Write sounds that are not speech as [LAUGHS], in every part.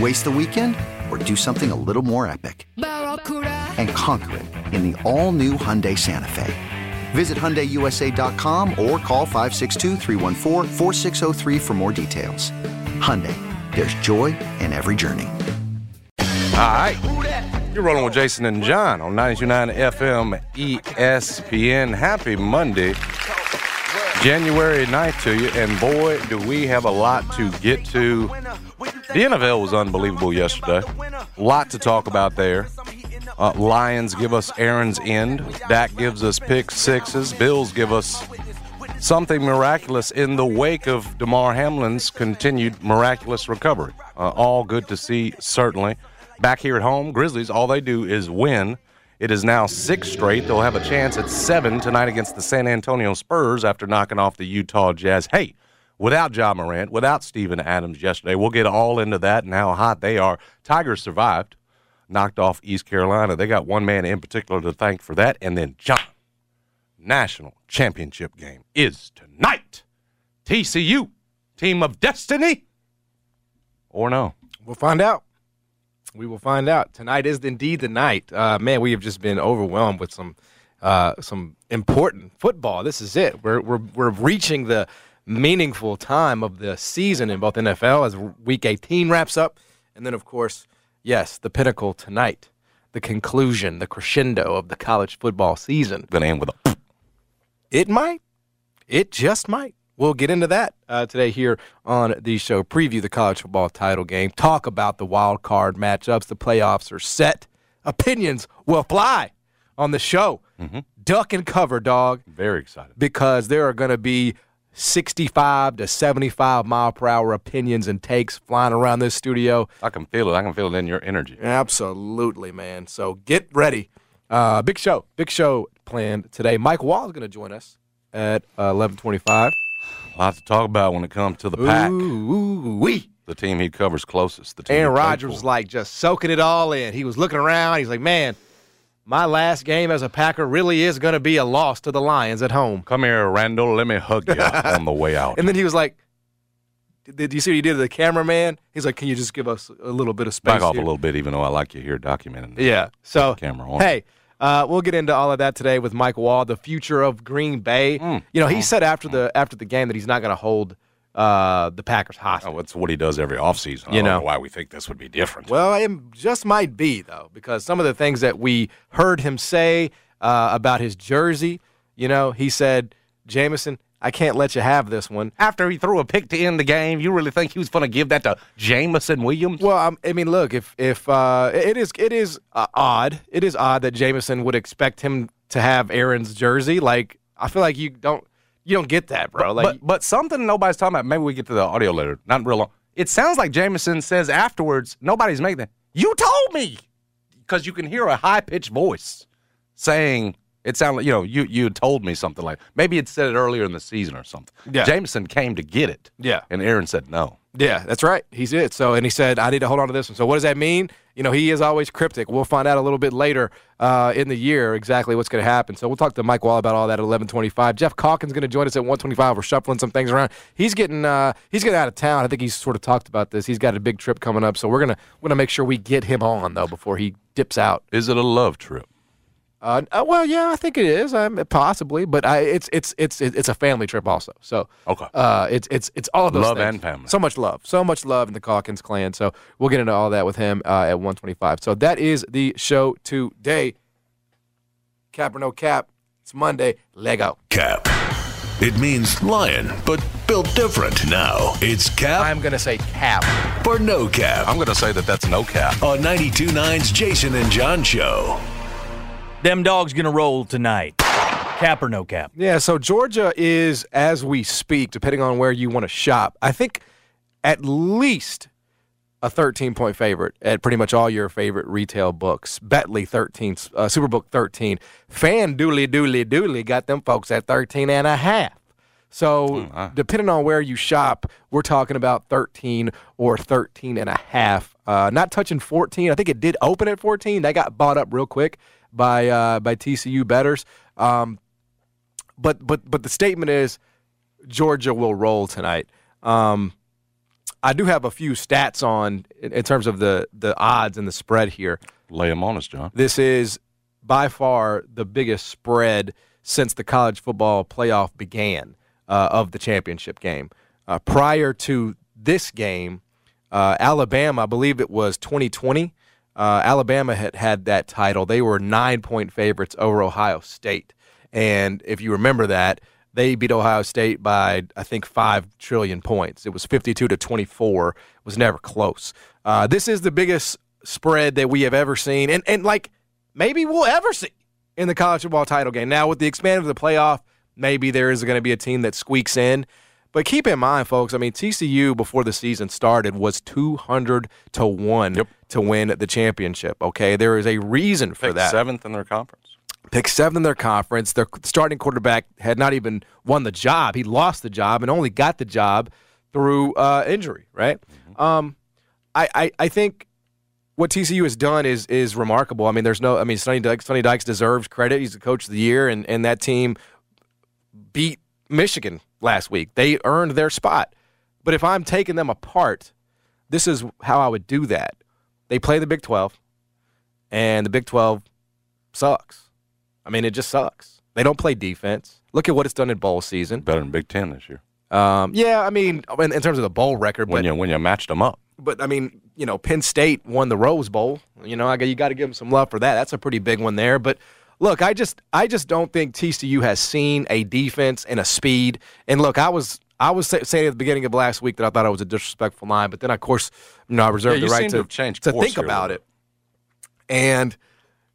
Waste the weekend or do something a little more epic? And conquer it in the all new Hyundai Santa Fe. Visit HyundaiUSA.com or call 562 for more details. Hyundai, there's joy in every journey. All right. You're rolling with Jason and John on 92.9 FM ESPN. Happy Monday, January 9th to you. And boy, do we have a lot to get to. The NFL was unbelievable yesterday. A lot to talk about there. Uh, Lions give us Aaron's end. Dak gives us pick sixes. Bills give us something miraculous in the wake of Damar Hamlin's continued miraculous recovery. Uh, all good to see, certainly. Back here at home, Grizzlies, all they do is win. It is now six straight. They'll have a chance at seven tonight against the San Antonio Spurs after knocking off the Utah Jazz. Hey, without Ja Morant, without Steven Adams yesterday, we'll get all into that and how hot they are. Tigers survived, knocked off East Carolina. They got one man in particular to thank for that. And then John, national championship game is tonight. TCU, team of destiny, or no? We'll find out. We will find out. Tonight is indeed the night. Uh, man, we have just been overwhelmed with some uh, some important football. This is it. We're we're we're reaching the meaningful time of the season in both NFL as Week 18 wraps up, and then of course, yes, the pinnacle tonight, the conclusion, the crescendo of the college football season. Gonna end with a. It might. It just might. We'll get into that uh, today here on the show. Preview the college football title game. Talk about the wild card matchups. The playoffs are set. Opinions will fly on the show. Mm-hmm. Duck and cover, dog. Very excited. Because there are going to be 65 to 75 mile per hour opinions and takes flying around this studio. I can feel it. I can feel it in your energy. Absolutely, man. So get ready. Uh, big show. Big show planned today. Mike Wall is going to join us at uh, 1125. A lot to talk about when it comes to the pack. Ooh, wee. The team he covers closest. The team Aaron Rodgers was like just soaking it all in. He was looking around. He's like, man, my last game as a Packer really is going to be a loss to the Lions at home. Come here, Randall. Let me hug you on the way out. [LAUGHS] And then he was like, did, you see what he did to the cameraman? He's like, can you just give us a little bit of space? Back off here?" a little bit, even though I like you here documenting. Yeah. So, camera on. hey, uh, we'll get into all of that today with Mike Wall, the future of Green Bay. Mm. You know, he said after the after the game that he's not going to hold uh, the Packers hostage. Oh, that's what he does every offseason. I You don't know. know why we think this would be different. Well, it just might be though, because some of the things that we heard him say uh, about his jersey, you know, he said, Jameson, I can't let you have this one." After he threw a pick to end the game, you really think he was going to give that to Jameson Williams? Well, um, I mean, look, if if uh, it is it is uh, odd, it is odd that Jameson would expect him to have Aaron's jersey. Like, I feel like you don't you don't get that, bro. Like, but but something nobody's talking about. Maybe we get to the audio later. Not real long. It sounds like Jameson says afterwards, nobody's making that. You told me because you can hear a high pitched voice saying It sounded like, you know, you, you told me something like, maybe you'd said it earlier in the season or something. Yeah. Jameson came to get it. Yeah. And Aaron said no. Yeah, that's right. He's it. So, and he said, I need to hold on to this one. So, what does that mean? You know, he is always cryptic. We'll find out a little bit later uh, in the year exactly what's going to happen. So, we'll talk to Mike Wall about all that at 11:25. Jeff Calkins going to join us at 1:25. We're shuffling some things around. He's getting uh, he's getting out of town. I think he's sort of talked about this. He's got a big trip coming up, so we're gonna we're gonna make sure we get him on though before he dips out. Is it a love trip? Uh, uh, well, yeah, I think it is. Um, possibly, but I, it's it's it's it's a family trip also. So Okay. uh, it's it's it's all of those Love things. and family. So much love, so much love in the Calkins clan. So we'll get into all that with him uh, at 125. So that is the show today. Cap or no cap? It's Monday. Lego. Cap. It means lion, but built different. Now it's cap I'm gonna say cap. for no cap I'm going to say that that's no cap. on 92.9's Jason and John show. Them dogs gonna roll tonight. Cap or no cap? Yeah. So Georgia is, as we speak, depending on where you want to shop, I think at least a 13 point favorite at pretty much all your favorite retail books. Betley 13, uh, Superbook 13. Fan Dooley Dooley Dooley got them folks at 13 and a half. So depending on where you shop, we're talking about 13 or 13 and a half. Uh, not touching 14. I think it did open at 14. That got bought up real quick by uh, by TCU betters. Um, but but but the statement is Georgia will roll tonight. Um, I do have a few stats on in, in terms of the the odds and the spread here. Lay them on us, John. This is by far the biggest spread since the college football playoff began uh, of the championship game. Uh, prior to this game, uh, Alabama, I believe it was 2020, uh, Alabama had had that title. They were nine point favorites over Ohio State. And if you remember that, they beat Ohio State by, I think, five trillion points. It was 52 to 24. It was never close. Uh, this is the biggest spread that we have ever seen. And, and like, maybe we'll ever see in the college football title game. Now, with the expansion of the playoff, maybe there is going to be a team that squeaks in. But keep in mind, folks, I mean, TCU before the season started was 200 to 1 Yep. to win the championship. Okay. There is a reason for that. seventh in their conference. Pick seventh in their conference. Their starting quarterback had not even won the job. He lost the job and only got the job through uh, injury, right? Um, I, I, I think what TCU has done is is remarkable. I mean, there's no. I mean, Sonny Dykes, Sonny Dykes deserves credit. He's the coach of the year, and and that team beat Michigan last week. They earned their spot. But if I'm taking them apart, this is how I would do that. They play the Big 12, and the Big 12 sucks. I mean, it just sucks. They don't play defense. Look at what it's done in bowl season. Better than Big Ten this year. Um, yeah, I mean, in, in terms of the bowl record, When but you when you matched them up. but I mean, you know, Penn State won the Rose Bowl. You know, I you got to give them some love for that. That's a pretty big one there. But look, I just I just don't think TCU has seen a defense and a speed. And look, I was I was say, saying at the beginning of last week that I thought it was a disrespectful line, but then of course, you know, I reserve Yeah, the right to to to think here about it. And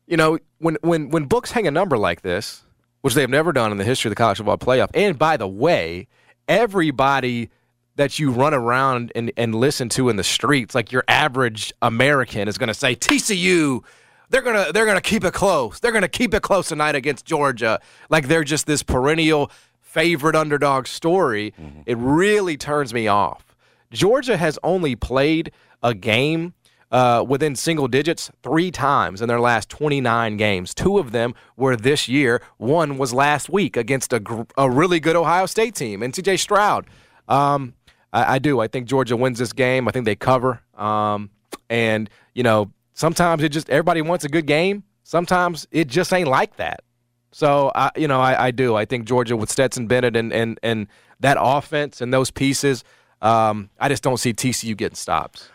you know, when when when books hang a number like this, which they have never done in the history of the college football playoff, and by the way, everybody that you run around and, and listen to in the streets, like your average American, is going to say TCU. They're gonna they're gonna keep it close. They're gonna keep it close tonight against Georgia. Like they're just this perennial favorite underdog story. It really turns me off. Georgia has only played a game uh, within single digits three times in their last 29 games. Two of them were this year. One was last week against a, gr- a really good Ohio State team, and CJ Stroud. Um, I, I do. I think Georgia wins this game. I think they cover. Um, and, you know, sometimes it just, everybody wants a good game. Sometimes it just ain't like that. So I, you know, I, I do. I think Georgia with Stetson Bennett and and and that offense and those pieces. Um, I just don't see TCU getting stops.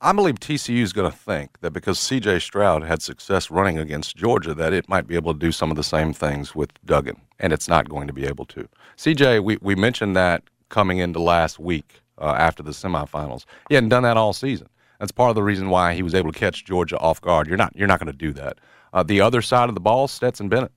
I believe TCU is going to think that because C.J. Stroud had success running against Georgia, that it might be able to do some of the same things with Duggan, and it's not going to be able to. C.J. We we mentioned that coming into last week uh, after the semifinals. He hadn't done that all season. That's part of the reason why he was able to catch Georgia off guard. You're not you're not going to do that. Uh, the other side of the ball, Stetson Bennett.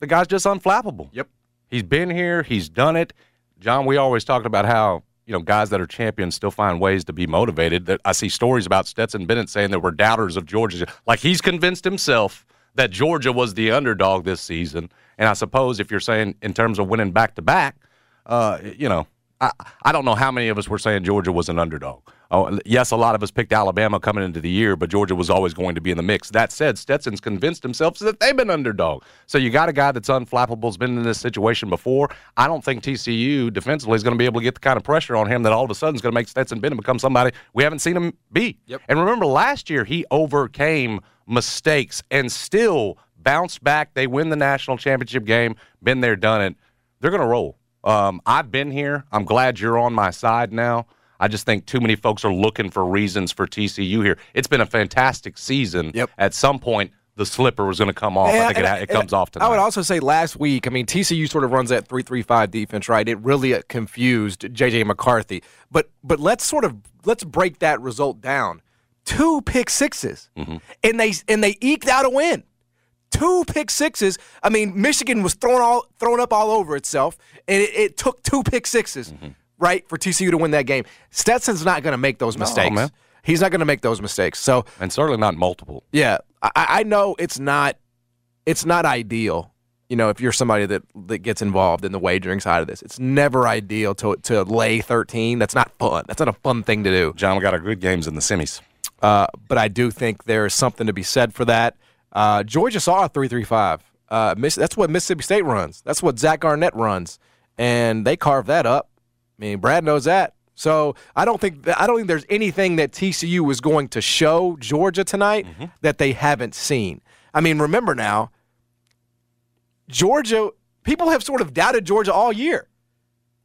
The guy's just unflappable. Yep. He's been here. He's done it. John, we always talked about how you know guys that are champions still find ways to be motivated. That I see stories about Stetson Bennett saying there were doubters of Georgia, like he's convinced himself that Georgia was the underdog this season. And I suppose if you're saying in terms of winning back to back, uh, you know, I, I don't know how many of us were saying Georgia was an underdog. Oh, yes, a lot of us picked Alabama coming into the year, but Georgia was always going to be in the mix. That said, Stetson's convinced himself that they've been underdog. So you got a guy that's unflappable, has been in this situation before. I don't think TCU defensively is going to be able to get the kind of pressure on him that all of a sudden is going to make Stetson Bennett become somebody we haven't seen him be. Yep. And remember, last year he overcame mistakes and still bounced back. They win the national championship game. Been there, done it. They're going to roll. Um, I've been here. I'm glad you're on my side now. I just think too many folks are looking for reasons for TCU here. It's been a fantastic season. Yep. At some point, the slipper was going to come off. I think it, it comes off tonight. I would also say last week, I mean, TCU sort of runs that three-three-five defense, right? It really uh, confused JJ McCarthy. But but let's sort of let's break that result down. Two pick 6s Mm-hmm. and they and they eked out a win. Two pick sixes. I mean, Michigan was thrown all thrown up all over itself, and it, it took two pick 6s Mm-hmm. right, for TCU to win that game. Stetson's not going to make those mistakes. man. He's not going to make those mistakes. So and certainly not multiple. yeah, I, I know it's not it's not ideal. You know, if you're somebody that that gets involved in the wagering side of this, it's never ideal to to lay 13. That's not fun. That's not a fun thing to do. John, we got our good games in the semis. Uh, but I do think there is something to be said for that. Uh, Georgia saw a three-three-five. Uh, Miss, that's what Mississippi State runs. That's what Zach Arnett runs, and they carved that up. I mean, Brad knows that. So I don't think I don't think there's anything that TCU is going to show Georgia tonight that they haven't seen. I mean, remember now, Georgia people have sort of doubted Georgia all year.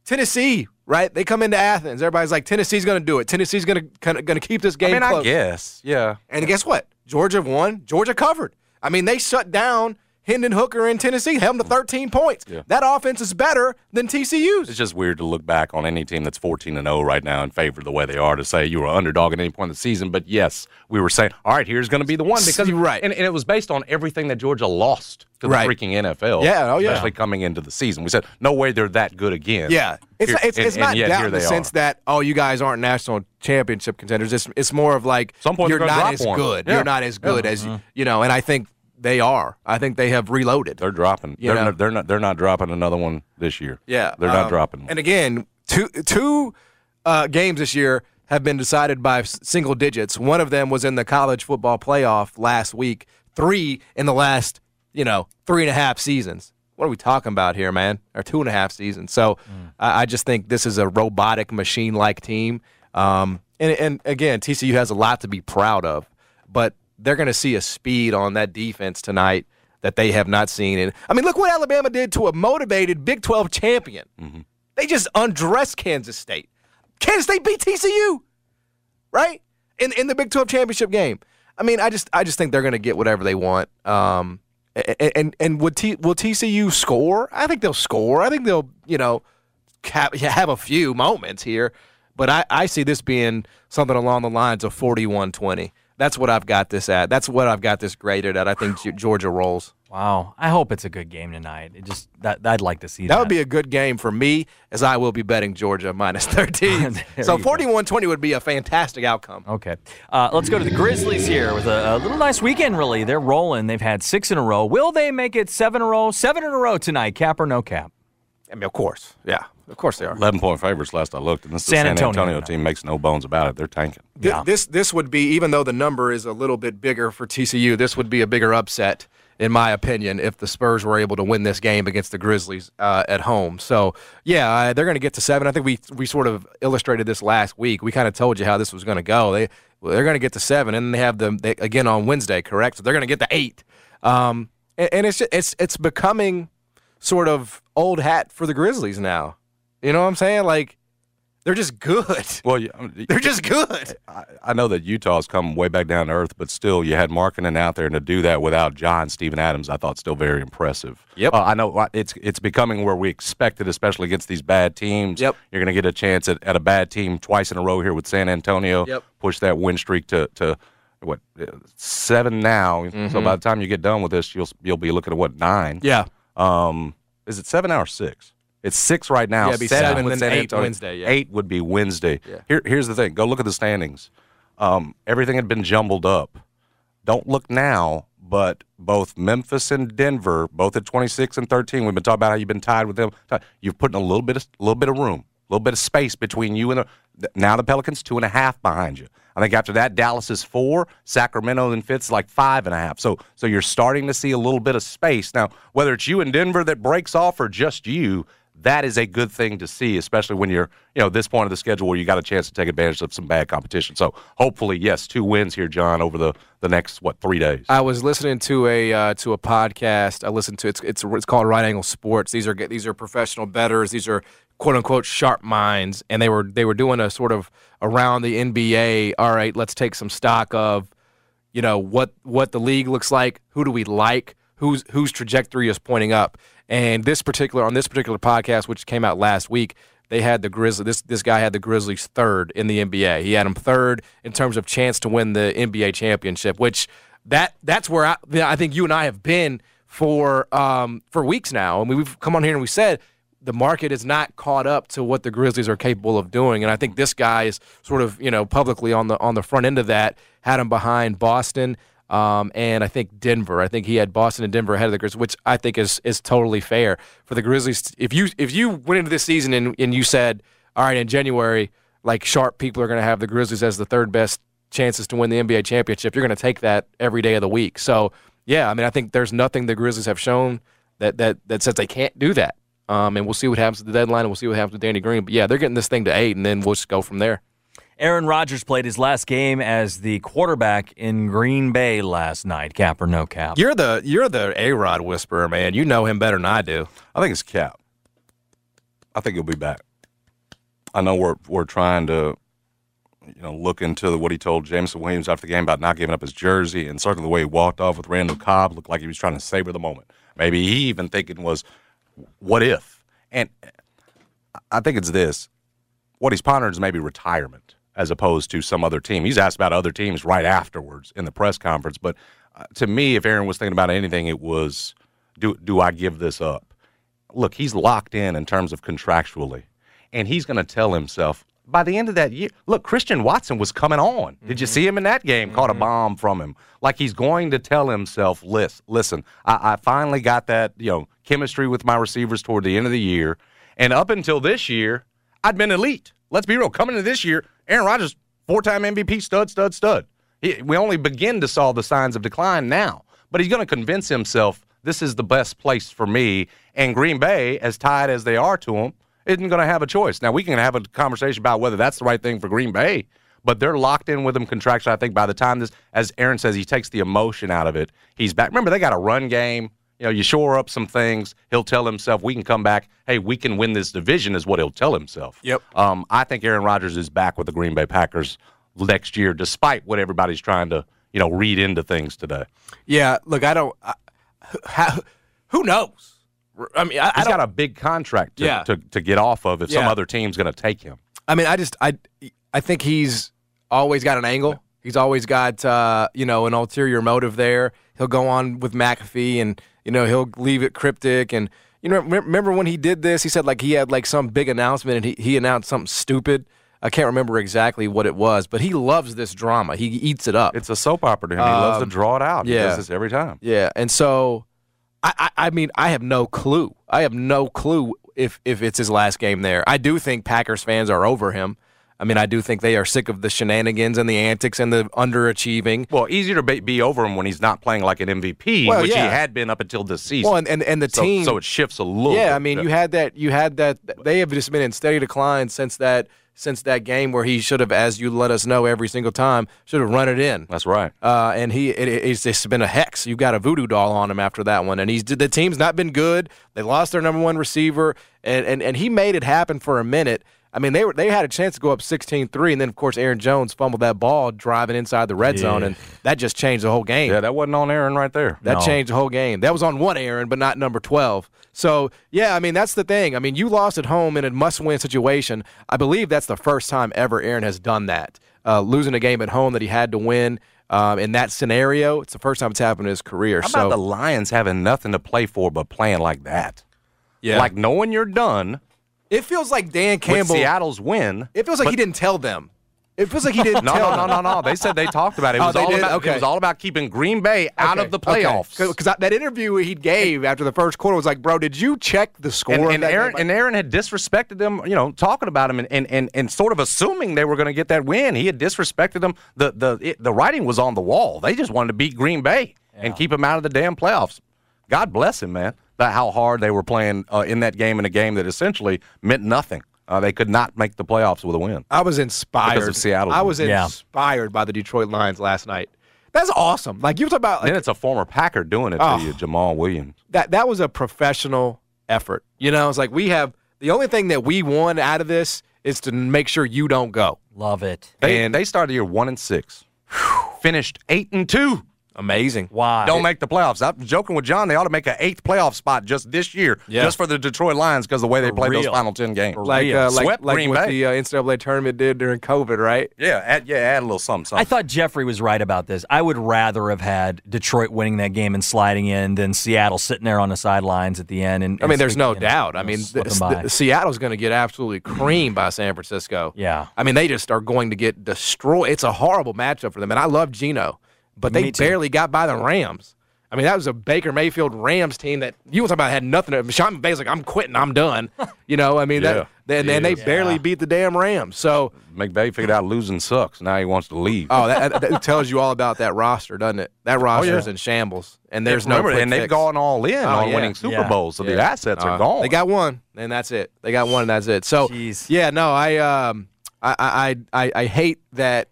Tennessee, right? They come into Athens. Everybody's like, Tennessee's going to do it. Tennessee's going to going to keep this game I mean, close. I guess, yeah. And guess what? Georgia won. Georgia covered. I mean, they shut down Hendon Hooker in Tennessee, held them to 13 points. Yeah. That offense is better than TCU's. It's just weird to look back on any team that's 14 and 0 right now in favor of the way they are to say you were underdog at any point in the season. But yes, we were saying, all right, here's going to be the one because You're right. and, and it was based on everything that Georgia lost to the Right. freaking NFL. Yeah, oh, yeah. especially coming into the season. We said, no way they're that good again. Yeah. It's, Here- it's, it's and not yet doubt in the sense are. that, oh, you guys aren't national championship contenders. It's, it's more of like, Some point you're not as good. Yeah. Mm-hmm. You're not as good as, you, you know, and I think they are. I think they have reloaded. they're dropping. You They're not, they're not. They're not dropping another one this year. Yeah, they're not um, dropping. One. And again, two two uh, games this year have been decided by single digits. One of them was in the college football playoff last week. Three in the last, you know, three and a half seasons. What are we talking about here, man? Or two and a half seasons. So I, I just think this is a robotic machine-like team. Um, and, and again, TCU has a lot to be proud of, but they're going to see a speed on that defense tonight that they have not seen. And I mean, look what Alabama did to a motivated Big 12 champion. They just undressed Kansas State. Kansas State beat TCU, right? In in the Big 12 championship game. I mean, I just I just think they're going to get whatever they want. Um, and and, and would T, will TCU score? I think they'll score. I think they'll you know have, have a few moments here, but I, I see this being something along the lines of 41-20. That's what I've got this at. That's what I've got this graded at. I think Georgia rolls. Wow. I hope it's a good game tonight. It just that I'd like to see that. That would be a good game for me, as I will be betting Georgia minus 13. [LAUGHS] So you 41 20 would be a fantastic outcome. Okay. Uh, let's go to the Grizzlies here with a, a little nice weekend, really. They're rolling. They've had six in a row. Will they make it seven in a row? Seven in a row tonight, cap or no cap? I mean, of course. Yeah, of course they are. 11 point favorites last I looked, and this San San Antonio, Antonio. team makes no bones about it. They're tanking. Th- Yeah. This this would be even though the number is a little bit bigger for TCU, this would be a bigger upset in my opinion if the Spurs were able to win this game against the Grizzlies uh, at home. So yeah, uh, they're going to get to seven. I think we we sort of illustrated this last week. We kind of told you how this was going to go. They well, they're going to get to seven, and they have them they, again on Wednesday, correct? So they're going to get to eight. Um, and, and it's it's it's becoming sort of old hat for the Grizzlies now. You know what I'm saying? Like they're just good. [LAUGHS] Well, you, They're just good. I, I know that Utah's come way back down to earth, but still, you had Markkanen out there, and to do that without John Steven Adams, I thought still very impressive. Yep. Uh, I know uh, it's it's becoming where we expected, especially against these bad teams. Yep. You're going to get a chance at, at a bad team twice in a row here with San Antonio. Yep. Push that win streak to to what uh, seven now. So by the time you get done with this, you'll you'll be looking at what nine. Mm-hmm. Yeah. Um, is it seven or six? It's six right now. Yeah, be seven, seven, with then San eight Antonio. Wednesday, yeah. Eight would be Wednesday. Yeah. Here, here's the thing. Go look at the standings. Um, everything had been jumbled up. Don't look now, but both Memphis and Denver, both at 26 and 13, we've been talking about how you've been tied with them. You've put in a little bit of, little bit of room, a little bit of space between you and the, now the Pelicans, two and a half behind you. I think after that, Dallas is four, Sacramento and fifth like five and a half. So, so you're starting to see a little bit of space now. Whether it's you and Denver that breaks off or just you, that is a good thing to see, especially when you're, you know, this point of the schedule where you got a chance to take advantage of some bad competition. So hopefully, yes, two wins here, John, over the, the next what three days. I was listening to a uh, to a podcast. I listened to it's it's it's called Right Angle Sports. These are these are professional betters. These are quote unquote sharp minds, and they were they were doing a sort of around the NBA. All right, let's take some stock of, you know, what what the league looks like. Who do we like? Whose whose trajectory is pointing up? And this particular on this particular podcast, which came out last week, they had the Grizzlies. This this guy had the Grizzlies third in the NBA. He had them third in terms of chance to win the NBA championship. Which that that's where I, I think you and I have been for um, for weeks now. I mean, we've come on here and we said the market is not caught up to what the Grizzlies are capable of doing, and I think this guy is sort of you know publicly on the on the front end of that. Had him behind Boston. Um, and I think Denver. I think he had Boston and Denver ahead of the Grizzlies, which I think is is totally fair for the Grizzlies. If you if you went into this season and, and you said, all right, in January, like sharp people are going to have the Grizzlies as the third best chances to win the NBA championship, you're going to take that every day of the week. So yeah, I mean, I think there's nothing the Grizzlies have shown that that that says they can't do that. Um, and we'll see what happens at the deadline, and we'll see what happens with Danny Green. But yeah, they're getting this thing to eight, and then we'll just go from there. Aaron Rodgers played his last game as the quarterback in Green Bay last night. Cap or no cap? You're the you're the A Rod whisperer, man. You know him better than I do. I think it's Cap. I think he'll be back. I know we're we're trying to, you know, look into what he told Jameson Williams after the game about not giving up his jersey, and certainly the way he walked off with Randall Cobb looked like he was trying to savor the moment. Maybe he even thinking was, "What if?" And I think it's this: what he's pondering is maybe retirement as opposed to some other team. He's asked about other teams right afterwards in the press conference. But uh, to me, if Aaron was thinking about anything, it was do do I give this up? Look, he's locked in in terms of contractually, and he's going to tell himself by the end of that year. Look, Christian Watson was coming on. Mm-hmm. Did you mm-hmm. see him in that game? Mm-hmm. Caught a mm-hmm. bomb from him. Like he's going to tell himself, listen, listen, I, I finally got that you know chemistry with my receivers toward the end of the year, and up until this year, I'd been elite. Let's be real. Coming into this year, Aaron Rodgers, four time MVP, stud, stud, stud. He, we only begin to saw the signs of decline now, but he's going to convince himself this is the best place for me. And Green Bay, as tied as they are to him, isn't going to have a choice. Now, we can have a conversation about whether that's the right thing for Green Bay, but they're locked in with him contractually. I think by the time this, as Aaron says, he takes the emotion out of it, he's back. Remember, they got a run game you know, you shore up some things. He'll tell himself, "We can come back. Hey, we can win this division." Is what he'll tell himself. Yep. Um, I think Aaron Rodgers is back with the Green Bay Packers next year, despite what everybody's trying to you know read into things today. Yeah. Look, I don't. I, how, who knows? I mean, I, he's I got a big contract to, yeah. to, to get off of if yeah. some other team's going to take him. I mean, I just I I think he's always got an angle. He's always got uh, you know an ulterior motive there. He'll go on with McAfee and you know, he'll leave it cryptic. And, you know, remember when he did this? He said, like, he had, like, some big announcement and he, he announced something stupid. I can't remember exactly what it was, but he loves this drama. He eats it up. It's a soap opera to him. He um, loves to um, draw it out. Yeah. He does this every time. Yeah. And so, I, I, I mean, I have no clue. I have no clue if, if it's his last game there. I do think Packers fans are over him. I mean, I do think they are sick of the shenanigans and the antics and the underachieving. Well, easier to be, over him when he's not playing like an MVP, well, which yeah. he had been up until this season. Well, and, and, and the so, team, so it shifts a little. Yeah, bit. I mean, you had that. You had that. They have just been in steady decline since that since that game where he should have, as you let us know every single time, should have run it in. That's right. Uh, and he, it, it's just been a hex. You've got a voodoo doll on him after that one, and he's the team's not been good. They lost their number one receiver, and and, and he made it happen for a minute. I mean, they were they had a chance to go up 16-3, and then of course Aaron Jones fumbled that ball driving inside the red yeah. zone, and that just changed the whole game. Yeah, that wasn't on Aaron right there. That no. changed the whole game. That was on one Aaron, but not number 12. So yeah, I mean that's the thing. I mean, you lost at home in a must-win situation. I believe that's the first time ever Aaron has done that, uh, losing a game at home that he had to win. Um, in that scenario, it's the first time it's happened in his career. How so, about the Lions having nothing to play for but playing like that? Yeah, like knowing you're done it feels like Dan Campbell. With Seattle's win. It feels like he didn't tell them. It feels like he [LAUGHS] didn't No, tell no, no, them. no, no. They said they talked about it. It Oh, was they all about Okay. it was all about keeping Green Bay out of the playoffs. Because that interview he gave after the first quarter was like, bro, did you check the score? And, and Aaron game? and Aaron had disrespected them, you know, talking about him and, and, and, and sort of assuming they were going to get that win. He had disrespected them. The the it, the writing was on the wall. They just wanted to beat Green Bay and keep him out of the damn playoffs. God bless him, man. That how hard they were playing uh, in that game in a game that essentially meant nothing. Uh, they could not make the playoffs with a win. I was inspired. Because of Seattle. I was Yeah. inspired by the Detroit Lions last night. That's awesome. Like you were talking about, like, then it's a former Packer doing it Oh. to you, Jamaal Williams. that that was a professional effort. You know, it's like we have the only thing that we won out of this is to make sure you don't go. Love it. They And- they started the year one and six, finished eight and two. Amazing. Why? Don't make the playoffs. I'm joking with John. They ought to make an eighth playoff spot just this year, Yeah. just for the Detroit Lions because the way they For played those final ten games. For Like real. uh, like, Swept like Green what Bay. the uh, NCAA tournament did during COVID, right? Yeah, add, yeah, add a little something. something. I thought Jeffrey was right about this. I would rather have had Detroit winning that game and sliding in than Seattle sitting there on the sidelines at the end. And, I mean, there's no doubt. I mean, slipping the, the- Seattle's going to get absolutely creamed by San Francisco. Yeah. I mean, they just are going to get destroyed. It's a horrible matchup for them, and I love Geno, but they barely got by the Rams. I mean, that was a Baker Mayfield Rams team that you was talking about had nothing. to- Sean McVay's like, I'm quitting, I'm done. [LAUGHS] You know, I mean, Yeah. that, and, and they Yeah. barely beat the damn Rams. So, McVay figured out losing sucks. Now he wants to leave. oh, that, that tells you all about that roster, doesn't it? That roster is in shambles, and there's no Remember, quick and they've fix. gone all in on yeah. winning Super Yeah. Bowls, so the assets Uh, are gone. They got one, and that's it. They got one, and that's it. So, Jeez. yeah, no, I, um, I, I, I, I hate that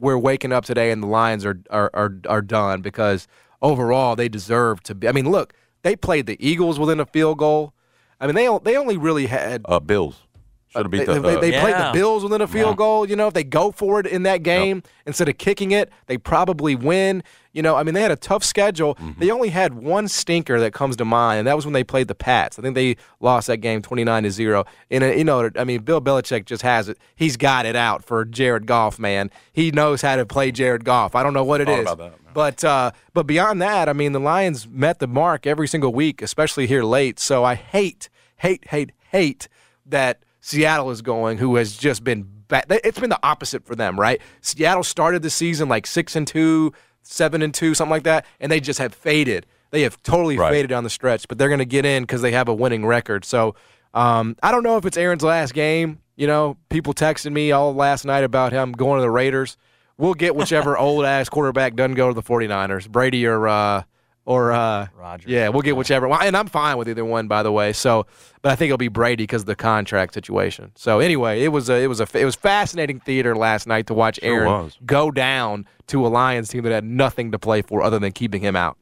we're waking up today and the Lions are are are, are done because overall they deserve to be. I mean, look, they played the Eagles within a field goal. I mean, they they only really had uh, Bills should have they, beat the. they, uh, they played the Bills within a field goal. You know, if they go for it in that game instead of kicking it, they probably win. You know, I mean, they had a tough schedule. Mm-hmm. They only had one stinker that comes to mind, and that was when they played the Pats. I think they lost that game twenty nine to zero. And uh, you know, I mean, Bill Belichick just has it. He's got it out for Jared Goff, man. He knows how to play Jared Goff. I don't know what it is, that, but uh, but beyond that, I mean, the Lions met the mark every single week, especially here late. So I hate, hate, hate, hate that Seattle is going, who has just been bad. It's been the opposite for them, right? Seattle started the season like six and two, seven and two, something like that, and they just have faded. They have totally Right. faded down the stretch, but they're going to get in because they have a winning record. So um, I don't know if it's Aaron's last game. You know, people texted me all last night about him going to the Raiders. We'll get whichever [LAUGHS] old ass quarterback doesn't go to the 49ers, Brady or uh, or uh, Rodgers. Yeah, we'll get whichever. One. and I'm fine with either one, by the way. So, but I think it'll be Brady because of the contract situation. So anyway, it was a it was a it was fascinating theater last night to watch Sure Aaron was. go down to a Lions team that had nothing to play for other than keeping him out.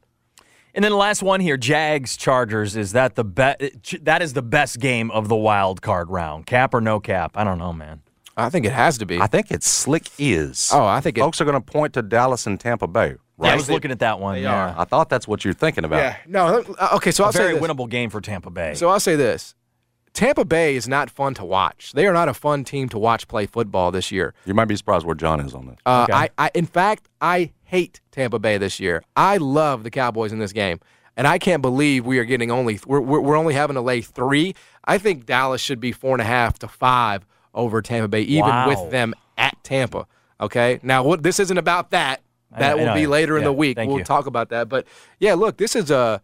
And then the last one here, Jags Chargers. Is that the best? That is the best game of the wild card round. Cap or no cap? I don't know, man. I think it has to be. I think it's slick is. Oh, I think it- folks are going to point to Dallas and Tampa Bay. Yeah, I Right? was looking at that one. They yeah. I thought that's what you're thinking about. yeah, no. uh, Okay, so A I'll say very this. winnable game for Tampa Bay. So I'll say this: Tampa Bay is not fun to watch. They are not a fun team to watch play football this year. You might be surprised where John is on this. Uh, Okay. I, I, in fact, I hate Tampa Bay this year. I love the Cowboys in this game, and I can't believe we are getting only we're, we're, we're only having to lay three. I think Dallas should be four and a half to five over Tampa Bay, even Wow. with them at Tampa. Okay, now what? This isn't about that. I That know- will be later in the week. We'll you. talk about that. But yeah, look, this is a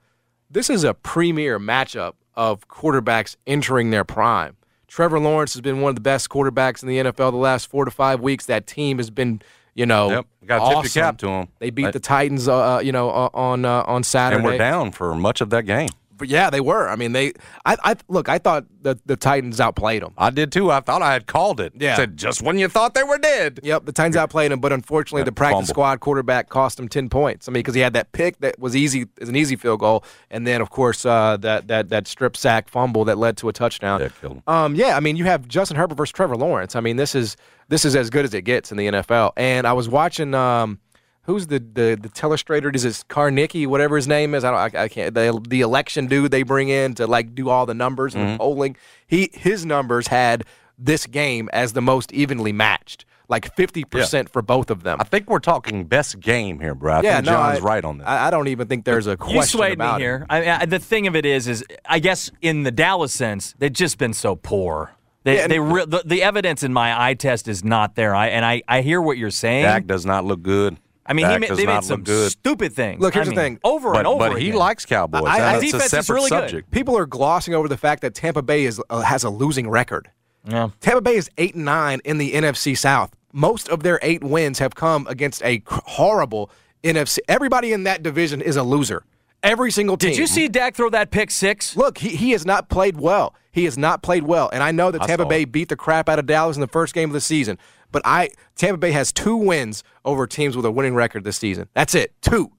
this is a premier matchup of quarterbacks entering their prime. Trevor Lawrence has been one of the best quarterbacks in the NFL the last four to five weeks. That team has been, you know, Yep, got to tip awesome. your cap to them. They beat the Titans, uh, uh, you know, uh, on uh, on Saturday. and we're down for much of that game. But yeah, they were. I mean, they. I, I look. I thought the the Titans outplayed them. I did too. I thought I had called it. Yeah. Said just when you thought they were dead. Yep, the Titans outplayed them, but unfortunately, the practice fumble. squad quarterback cost him ten points. I mean, because he had that pick that was easy, is an easy field goal, and then of course uh, that that that strip sack fumble that led to a touchdown. Yeah, killed him. Um, yeah, I mean, you have Justin Herbert versus Trevor Lawrence. I mean, this is this is as good as it gets in the NFL. And I was watching. Um, who's the the the telestrator? Is it Kornacki, whatever his name is? I don't. I, I can't. The the election dude they bring in to like do all the numbers and the mm-hmm. polling. He his numbers had this game as the most evenly matched, like fifty percent for both of them. I think we're talking best game here, bro. I yeah, think no, John's I- right on this. I, I don't even think there's a question you swayed about me it. here. I, I, the thing of it is, is I guess in the Dallas sense, they've just been so poor. They, Yeah, they re- the, the evidence in my eye test is not there. I and I, I hear what you're saying. Dak does not look good. I mean, he Dak they not made some good. stupid things. Look, here's I the mean, thing. over But, and over but he again. likes Cowboys. I- I- That's Defense a is separate really good. subject. People are glossing over the fact that Tampa Bay is uh, has a losing record. Yeah. Tampa Bay is eight and nine in the NFC South. Most of their eight wins have come against a horrible NFC. Everybody in that division is a loser. Every single team. Did you see Dak throw that pick six? Look, he, he has not played well. He has not played well. And I know that I Tampa Bay it. beat the crap out of Dallas in the first game of the season. But I Tampa Bay has two wins over teams with a winning record this season. That's it. Two.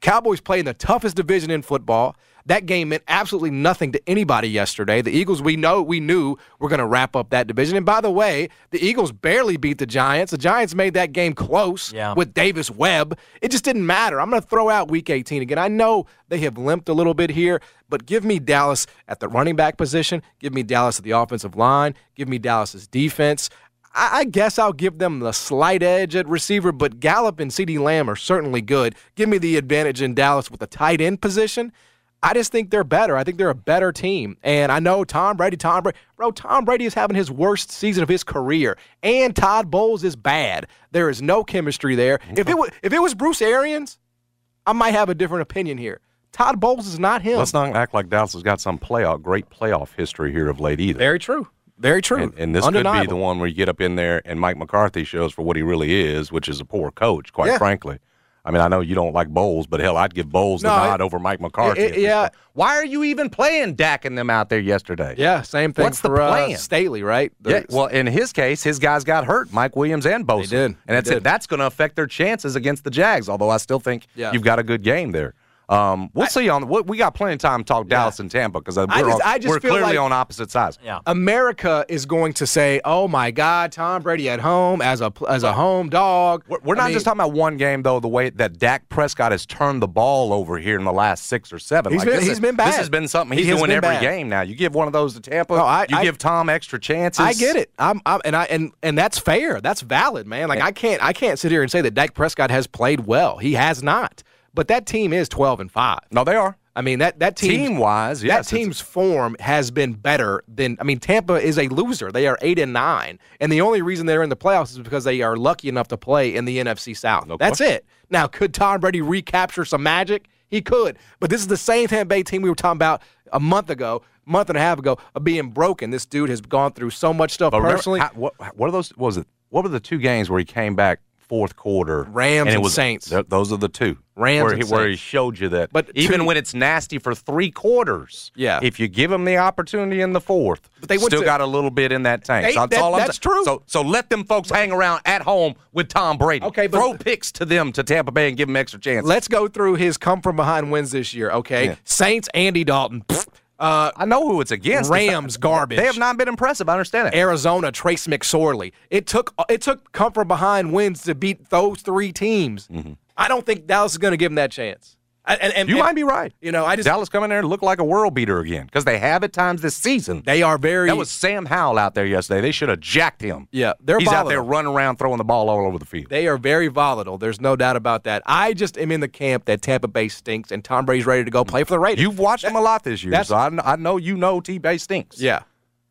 Cowboys play in the toughest division in football. That game meant absolutely nothing to anybody yesterday. The Eagles, we know, we knew were going to wrap up that division. And by the way, the Eagles barely beat the Giants. The Giants made that game close Yeah. with Davis Webb. It just didn't matter. I'm going to throw out Week 18 again. I know they have limped a little bit here, but give me Dallas at the running back position. Give me Dallas at the offensive line. Give me Dallas's defense. I I guess I'll give them the slight edge at receiver, but Gallup and CeeDee Lamb are certainly good. Give me the advantage in Dallas with the tight end position. I just think they're better. I think they're a better team. And I know Tom Brady, Tom Brady, bro, Tom Brady is having his worst season of his career. And Todd Bowles is bad. There is no chemistry there. If it was if it was Bruce Arians, I might have a different opinion here. Todd Bowles is not him. Let's not act like Dallas has got some playoff, great playoff history here of late either. Very true. Very true. And, and this could be the one where you get up in there and Mike McCarthy shows for what he really is, which is a poor coach, quite Yeah. frankly. I mean, I know you don't like Bowles, but hell, I'd give Bowles the No, nod it- over Mike McCarthy. it- at this yeah. point. Why are you even playing Dak and them out there yesterday? Yeah, same thing What's the for uh, plan? Staley, right? Yeah, well, in his case, his guys got hurt, Mike Williams and Bosa. did. And They that's it. That's going to affect their chances against the Jags, although I still think Yeah. you've got a good game there. Um, we'll see on we we got plenty of time to talk Dallas and Tampa because we're, I just- on- I just we're feel clearly like- on opposite sides. Yeah. America is going to say, "Oh my God, Tom Brady at home as a as a home dog." We're, we're not mean, just talking about one game though. The way that Dak Prescott has turned the ball over here in the last six or seven, He's Like, been- this he's is- been bad. This has been something he's has doing every bad. game now. You give one of those to Tampa, No, I- you I- give Tom extra chances. I get it. I'm, I'm and I and and that's fair. That's valid, man. Like I can't I can't sit here and say that Dak Prescott has played well. He has not. But that team is 12 and 5. No, they are I mean that that team team wise. Yes, that team's form has been better than I mean Tampa is a loser. They are 8 and 9 and the only reason they're in the playoffs is because they are lucky enough to play in the NFC South. No That's question. it. Now could Tom Brady recapture some magic? He could. But this is the same Tampa Bay team we were talking about a month ago, month and a half ago of being broken. This dude has gone through so much stuff But remember, personally. how- what, what are those? what Was it? What were the two games where he came back fourth quarter? Rams it and was, Saints. th- those are the two. Rams where he, where he showed you that. But even two- when it's nasty for three quarters, Yeah. if you give them the opportunity in the fourth, But they still to- got a little bit in that tank. They- so that's that- all I'm that's saying. true. So so let them folks hang around at home with Tom Brady. Okay, but- throw picks to them to Tampa Bay and give them extra chance. Let's go through his come from behind wins this year, okay? Yeah. Saints, Andy Dalton. Uh, I know who it's against. Rams, garbage. They have not been impressive. I understand it. Arizona, Trace McSorley. It took it took come from behind wins to beat those three teams. I don't think Dallas is going to give them that chance. And, and, you and- might be right. You know, I just Dallas come in there and look like a world beater again because they have at times this season. they are very. That was Sam Howell out there yesterday. They should have jacked him. Yeah, they're He's out there running around throwing the ball all over the field. They are very volatile. There's no doubt about that. I just am in the camp that Tampa Bay stinks and Tom Brady's ready to go play for the Raiders. You've watched him a lot this year, so I, I know you know T Bay stinks. yeah,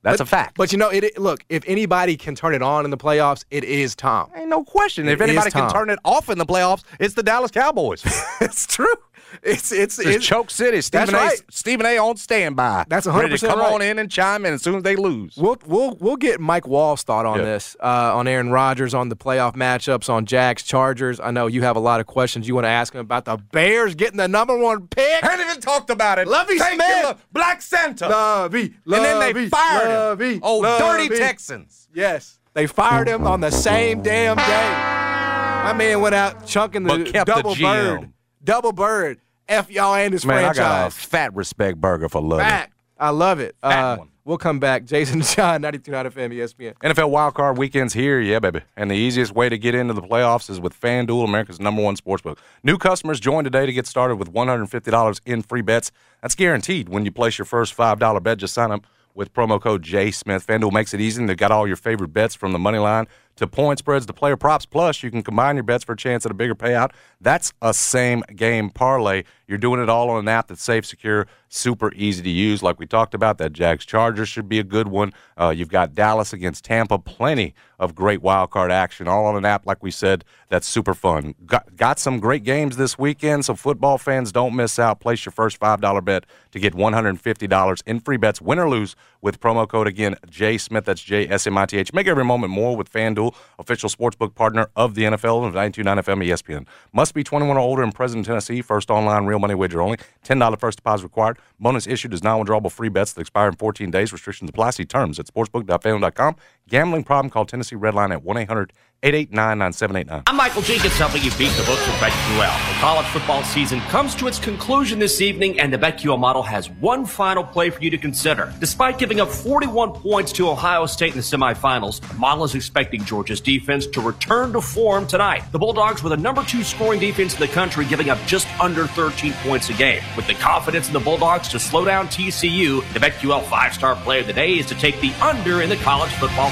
that's But- a fact. But you know, it, it- look, if anybody can turn it on in the playoffs, it is Tom. ain't no question. If anybody can turn it off in the playoffs, it's the Dallas Cowboys. [LAUGHS] it's true. It's it's, It's it's choke city. Stephen That's A. right. Stephen A. on standby. That's 100% come right. on in and chime in as soon as they lose. We'll we'll we'll get Mike Wall's thought on Yeah. this, uh, on Aaron Rodgers, on the playoff matchups, on Jags Chargers. I know you have a lot of questions you want to ask him about the Bears getting the number one pick. I haven't even talked about it. Lovie Thank Smith. you, Black Santa. Lovie, and then they fired Lovie, him. Oh, dirty Lovie. Texans. Yes, they fired him on the same damn day. My man went out chunking the But kept the double GM. bird, double bird. F y'all and his Man, I got a fat respect burger for Lovie. Back. I love it. Fat Uh, one. we'll come back. Jason [LAUGHS] John, 92.9 FM, ESPN. NFL wildcard weekend's here, yeah, baby. And the easiest way to get into the playoffs is with FanDuel, America's number one sportsbook. New customers join today to get started with $150 in free bets. That's guaranteed when you place your first $5 bet. Just sign up with promo code JSmith. FanDuel makes it easy, they've got all your favorite bets from the money line to point spreads to player props. Plus, you can combine your bets for a chance at a bigger payout. That's a same game parlay. You're doing it all on an app that's safe, secure, super easy to use. Like we talked about, that Jags Chargers should be a good one. Uh, you've got Dallas against Tampa, plenty of great wild card action, all on an app, like we said, that's super fun. Got, got some great games this weekend, so football fans don't miss out. Place your first $5 bet to get $150 in free bets, win or lose, with promo code again, J Smith, that's J S M I T H. Make every moment more with FanDuel, official sportsbook partner of the NFL of 929 FM ESPN. Must be 21 or older and present in Tennessee. First online real money wager only. $10 first deposit required. Bonus issued is non withdrawable free bets that expire in 14 days. Restrictions apply. See terms at sportsbook.fanduel.com. Gambling problem, call Tennessee Redline at 1 800 889 9789. I'm Michael Jenkins helping you beat the books with BetQL. The college football season comes to its conclusion this evening, and the BetQL model has one final play for you to consider. Despite giving up 41 points to Ohio State in the semifinals, the model is expecting Georgia's defense to return to form tonight. The Bulldogs were the number two scoring defense in the country, giving up just under 13 points a game. With the confidence in the Bulldogs to slow down TCU, the BetQL five-star play of the day is to take the under in the college football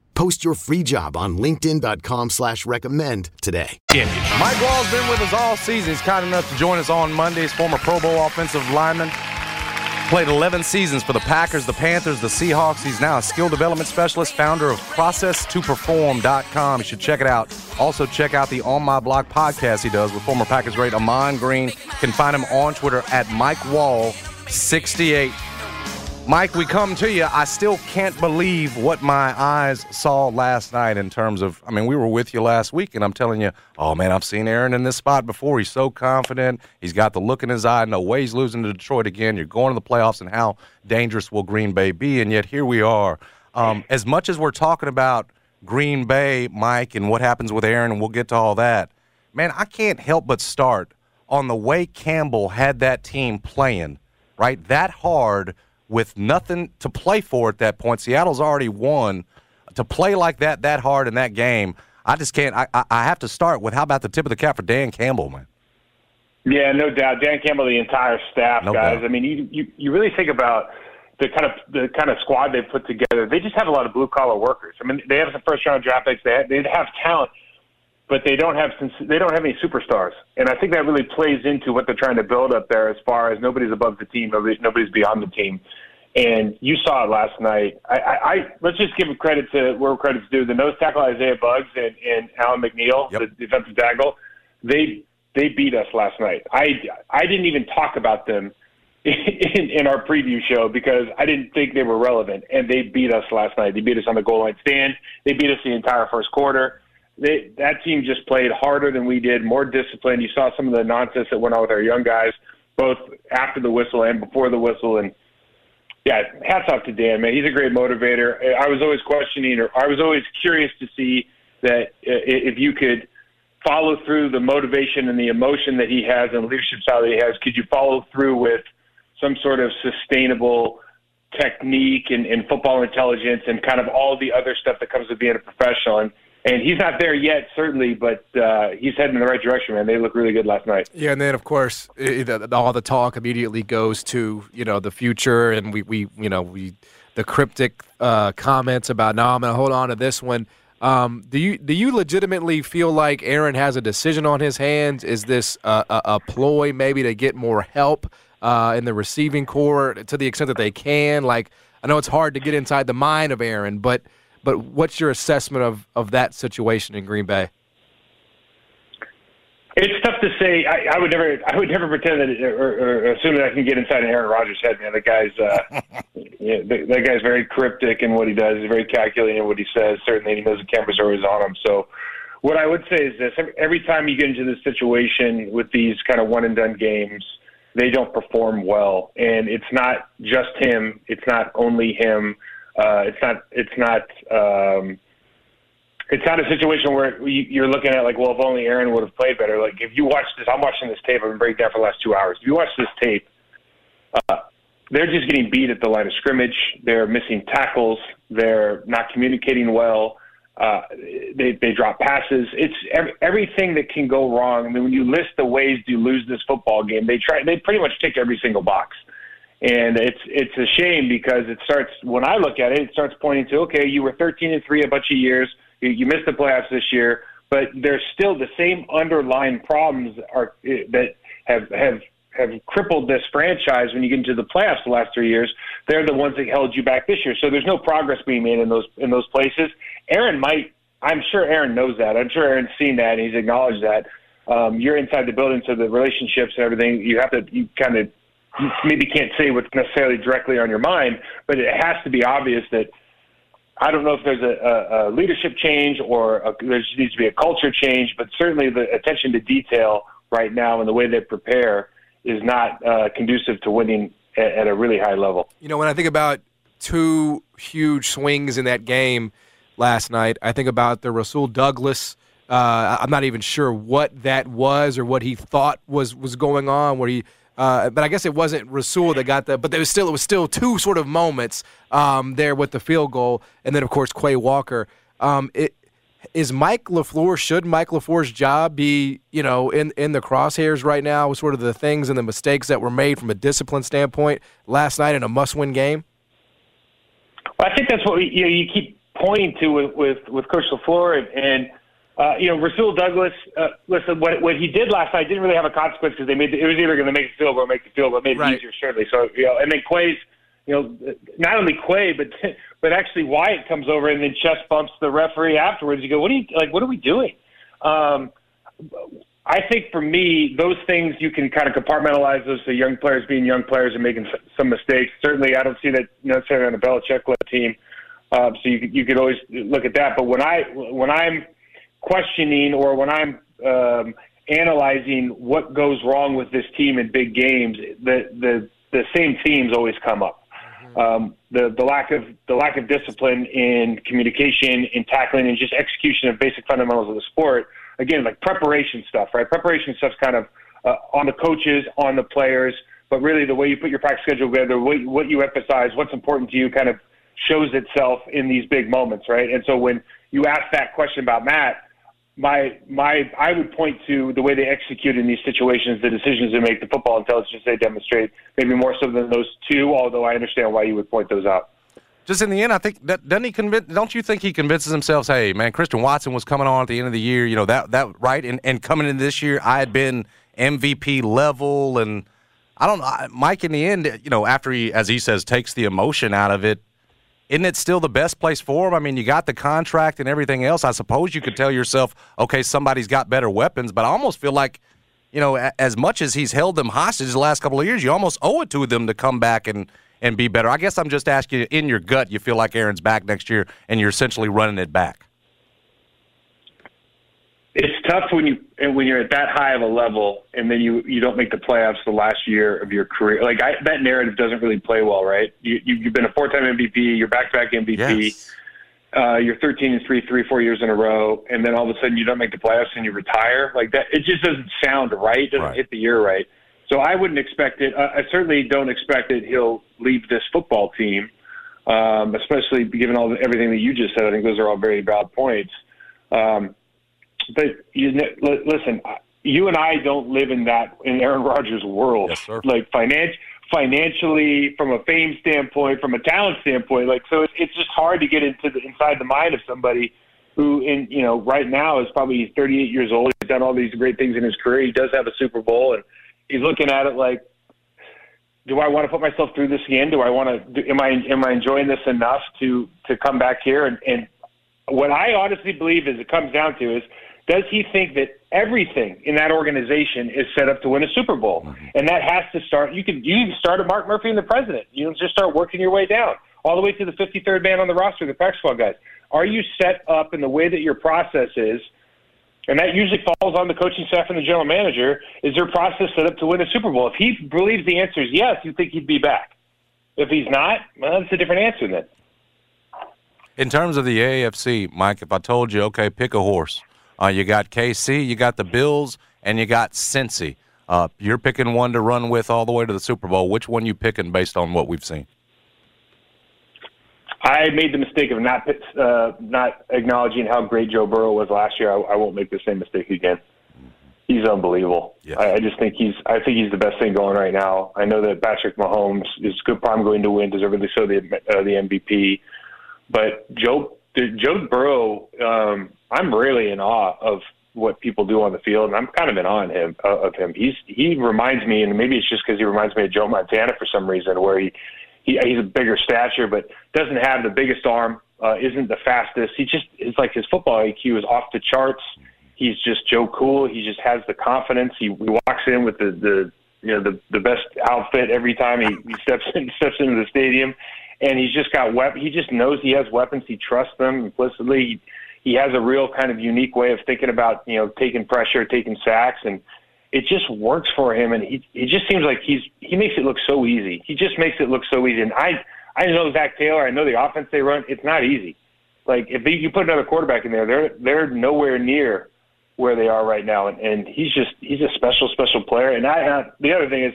Post your free job on linkedin.com slash recommend today. Mike Wahle's been with us all season. He's kind enough to join us on Mondays. Former Pro Bowl offensive lineman. Played 11 seasons for the Packers, the Panthers, the Seahawks. He's now a skill development specialist, founder of ProcessToPerform.com. You should check it out. Also, check out the On My Block podcast he does with former Packers great Ahman Green. You can find him on Twitter at Mike Wall68. Mike, we come to you. I still can't believe what my eyes saw last night in terms of. I mean, we were with you last week, and I'm telling you, oh man, I've seen Aaron in this spot before. He's so confident. He's got the look in his eye. No way he's losing to Detroit again. You're going to the playoffs, and how dangerous will Green Bay be? And yet here we are. Um, as much as we're talking about Green Bay, Mike, and what happens with Aaron, and we'll get to all that, man, I can't help but start on the way Campbell had that team playing, right? That hard with nothing to play for at that point. Seattle's already won. To play like that, that hard in that game, I just can't. I, I have to start with how about the tip of the cap for Dan Campbell, man? Yeah, no doubt. Dan Campbell, the entire staff, No guys. doubt. I mean, you, you you really think about the kind of the kind of squad they put together. They just have a lot of blue collar workers. I mean, they have some first round draft picks. They have, they have talent, but they don't have they don't have any superstars. And I think that really plays into what they're trying to build up there. As far as nobody's above the team, nobody, nobody's beyond the team. And you saw it last night. I, I, I let's just give credit to where credit's due. The nose tackle Isaiah Buggs and, and Alim McNeill, Yep. the defensive tackle, they they beat us last night. I I didn't even talk about them [LAUGHS] in, in our preview show because I didn't think they were relevant, and they beat us last night. They beat us on the goal line stand. They beat us the entire first quarter. They, that team just played harder than we did, more disciplined. You saw some of the nonsense that went on with our young guys, both after the whistle and before the whistle, and yeah, hats off to Dan, man. He's a great motivator. I was always questioning, or I was always curious to see that if you could follow through the motivation and the emotion that he has and leadership style that he has, could you follow through with some sort of sustainable technique and, and football intelligence and kind of all the other stuff that comes with being a professional? And and he's not there yet, certainly, but uh, he's heading in the right direction, man. They look really good last night. Yeah, and then of course i the, all the talk immediately goes to you know the future, and we, we you know we the cryptic uh, comments about no, I'm gonna hold on to this one. Um, do you do you legitimately feel like Aaron has a decision on his hands? Is this a, a, a ploy maybe to get more help uh, in the receiving corps to the extent that they can? Like I know it's hard to get inside the mind of Aaron, but but what's your assessment of of that situation in Green Bay? It's tough to say. I, I would never. I would never pretend that, or, or assume that I can get inside an Aaron Rodgers' head. Man, the guy's, uh, [LAUGHS] yeah, the, that guy's very cryptic in what he does. He's very calculating in what he says. Certainly, he knows the cameras are always on him. So, what I would say is this: every time you get into this situation with these kind of one and done games, they don't perform well, and it's not just him. It's not only him. Uh, it's not. It's not. Um, it's not a situation where you're looking at like, well, if only Aaron would have played better. Like if you watch this, I'm watching this tape. I've been breaking down for the last two hours. If you watch this tape, uh, they're just getting beat at the line of scrimmage. They're missing tackles. They're not communicating well. Uh, they they drop passes. It's every, everything that can go wrong. I mean, when you list the ways you lose this football game, they try. They pretty much tick every single box. And it's it's a shame because it starts when I look at it, it starts pointing to okay, you were 13 and three a bunch of years you, you missed the playoffs this year, but there's still the same underlying problems are that have have have crippled this franchise when you get into the playoffs the last three years. They're the ones that held you back this year. So there's no progress being made in those in those places. Aaron might. I'm sure Aaron knows that. I'm sure Aaron's seen that. and He's acknowledged that. Um, you're inside the building, so the relationships and everything. You have to. You kind of maybe can't say what's necessarily directly on your mind, but it has to be obvious that I don't know if there's a, a, a leadership change or a, there needs to be a culture change, but certainly the attention to detail right now and the way they prepare is not uh, conducive to winning at, at a really high level. You know, when I think about two huge swings in that game last night, I think about the Rasul Douglas. Uh, I'm not even sure what that was or what he thought was was going on. Where he uh, but I guess it wasn't Rasul that got the. But there was still it was still two sort of moments um, there with the field goal, and then of course Quay Walker. Um, it, is Mike LaFleur should Mike LaFleur's job be you know in in the crosshairs right now with sort of the things and the mistakes that were made from a discipline standpoint last night in a must-win game? Well, I think that's what we, you know, you keep pointing to with with, with Coach LaFleur and. and uh, you know, Rasul Douglas. Uh, listen, what what he did last night didn't really have a consequence because they made the, it was either going to make the field goal or make the field goal. It made it easier, certainly. So you know, and then Quay's, you know, not only Quay, but [LAUGHS] but actually Wyatt comes over and then chest bumps the referee afterwards. You go, what are you like? What are we doing? Um, I think for me, those things you can kind of compartmentalize those to young players being young players and making some mistakes. Certainly, I don't see that necessarily on a Belichick-led team. Um, so you you could always look at that. But when I when I'm questioning or when I'm um, analyzing what goes wrong with this team in big games, the the the same themes always come up. Mm-hmm. Um, the the lack of the lack of discipline in communication, in tackling, and just execution of basic fundamentals of the sport. Again, like preparation stuff, right? Preparation stuff's kind of uh, on the coaches, on the players, but really the way you put your practice schedule together, what, what you emphasize, what's important to you, kind of shows itself in these big moments, right? And so when you ask that question about Matt, my my I would point to the way they execute in these situations, the decisions they make, the football intelligence they demonstrate, maybe more so than those two. Although I understand why you would point those out. Just in the end, I think that doesn't he convince? Don't you think he convinces himself? Hey, man, Christian Watson was coming on at the end of the year. You know that that right, and and coming in this year, I had been MVP level, and I don't know, Mike. In the end, you know, after he, as he says, takes the emotion out of it isn't it still the best place for him? I mean, you got the contract and everything else. I suppose you could tell yourself, okay, somebody's got better weapons, but I almost feel like, you know, as much as he's held them hostage the last couple of years, you almost owe it to them to come back and and be better. I guess I'm just asking you, in your gut, you feel like Aaron's back next year, and you're essentially running it back tough when you when you're at that high of a level and then you you don't make the playoffs the last year of your career. Like I, that narrative doesn't really play well, right? You, you have been a four-time MVP, you're back-to-back MVP. Yes. Uh, you're 13 and three, three, four years in a row, and then all of a sudden you don't make the playoffs and you retire. Like that, it just doesn't sound right. It doesn't right. hit the year right. So I wouldn't expect it. I certainly don't expect that he'll leave this football team, um, especially given all the, everything that you just said. I think those are all very valid points. Um, but you listen, you and I don't live in that in Aaron Rodgers' world. Yes, sir. Like finance, financially, from a fame standpoint, from a talent standpoint, like so, it's, it's just hard to get into the inside the mind of somebody who in you know right now is probably 38 years old. He's done all these great things in his career. He does have a Super Bowl, and he's looking at it like, do I want to put myself through this again? Do I want to? Am I am I enjoying this enough to to come back here? And, and what I honestly believe is it comes down to is does he think that everything in that organization is set up to win a Super Bowl? Mm-hmm. And that has to start. You can you start at Mark Murphy and the president. You just start working your way down all the way to the 53rd man on the roster, the practice squad guys. Are you set up in the way that your process is? And that usually falls on the coaching staff and the general manager. Is their process set up to win a Super Bowl? If he believes the answer is yes, you think he'd be back. If he's not, well, that's a different answer then. In terms of the AFC, Mike, if I told you, okay, pick a horse, uh, you got KC, you got the Bills, and you got Cincy. Uh, you're picking one to run with all the way to the Super Bowl. Which one you picking based on what we've seen? I made the mistake of not uh, not acknowledging how great Joe Burrow was last year. I, I won't make the same mistake again. He's unbelievable. I, I just think he's. I think he's the best thing going right now. I know that Patrick Mahomes is good, probably going to win, deservedly so the uh, the MVP. But Joe Joe Burrow, um, I'm really in awe of what people do on the field, and I'm kind of in awe of him. Uh, of him, he's he reminds me, and maybe it's just because he reminds me of Joe Montana for some reason, where he, he he's a bigger stature, but doesn't have the biggest arm, uh, isn't the fastest. He just it's like his football IQ is off the charts. He's just Joe Cool. He just has the confidence. He, he walks in with the the you know the the best outfit every time he, he steps in [LAUGHS] steps into the stadium and he's just got weapon. He just knows he has weapons. He trusts them implicitly. He, he has a real kind of unique way of thinking about you know taking pressure, taking sacks, and it just works for him. And he he just seems like he's he makes it look so easy. He just makes it look so easy. And I I know Zac Taylor. I know the offense they run. It's not easy. Like if they, you put another quarterback in there, they're they're nowhere near where they are right now. And, and he's just he's a special special player. And I uh, the other thing is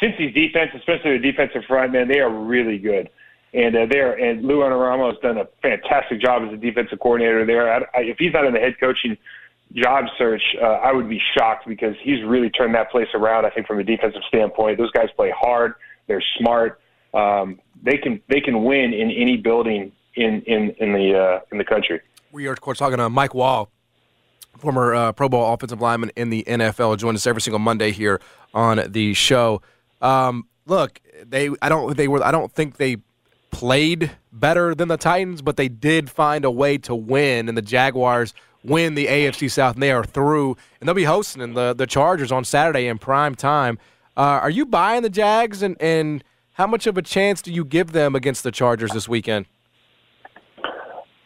since he's defense, especially the defensive front, man, they are really good. And uh, there, and Lou Anarumo has done a fantastic job as a defensive coordinator there. I, I, if he's not in the head coaching job search, uh, I would be shocked because he's really turned that place around. I think from a defensive standpoint, those guys play hard. They're smart. Um, they can they can win in any building in in in the uh, in the country. We are of course talking to Mike Wahle, former uh, Pro Bowl offensive lineman in the NFL, join us every single Monday here on the show. Um, look, they I don't they were I don't think they played better than the Titans, but they did find a way to win, and the Jaguars win the AFC South, and they are through, and they'll be hosting the the Chargers on Saturday in prime time. Uh, are you buying the Jags, and, and how much of a chance do you give them against the Chargers this weekend?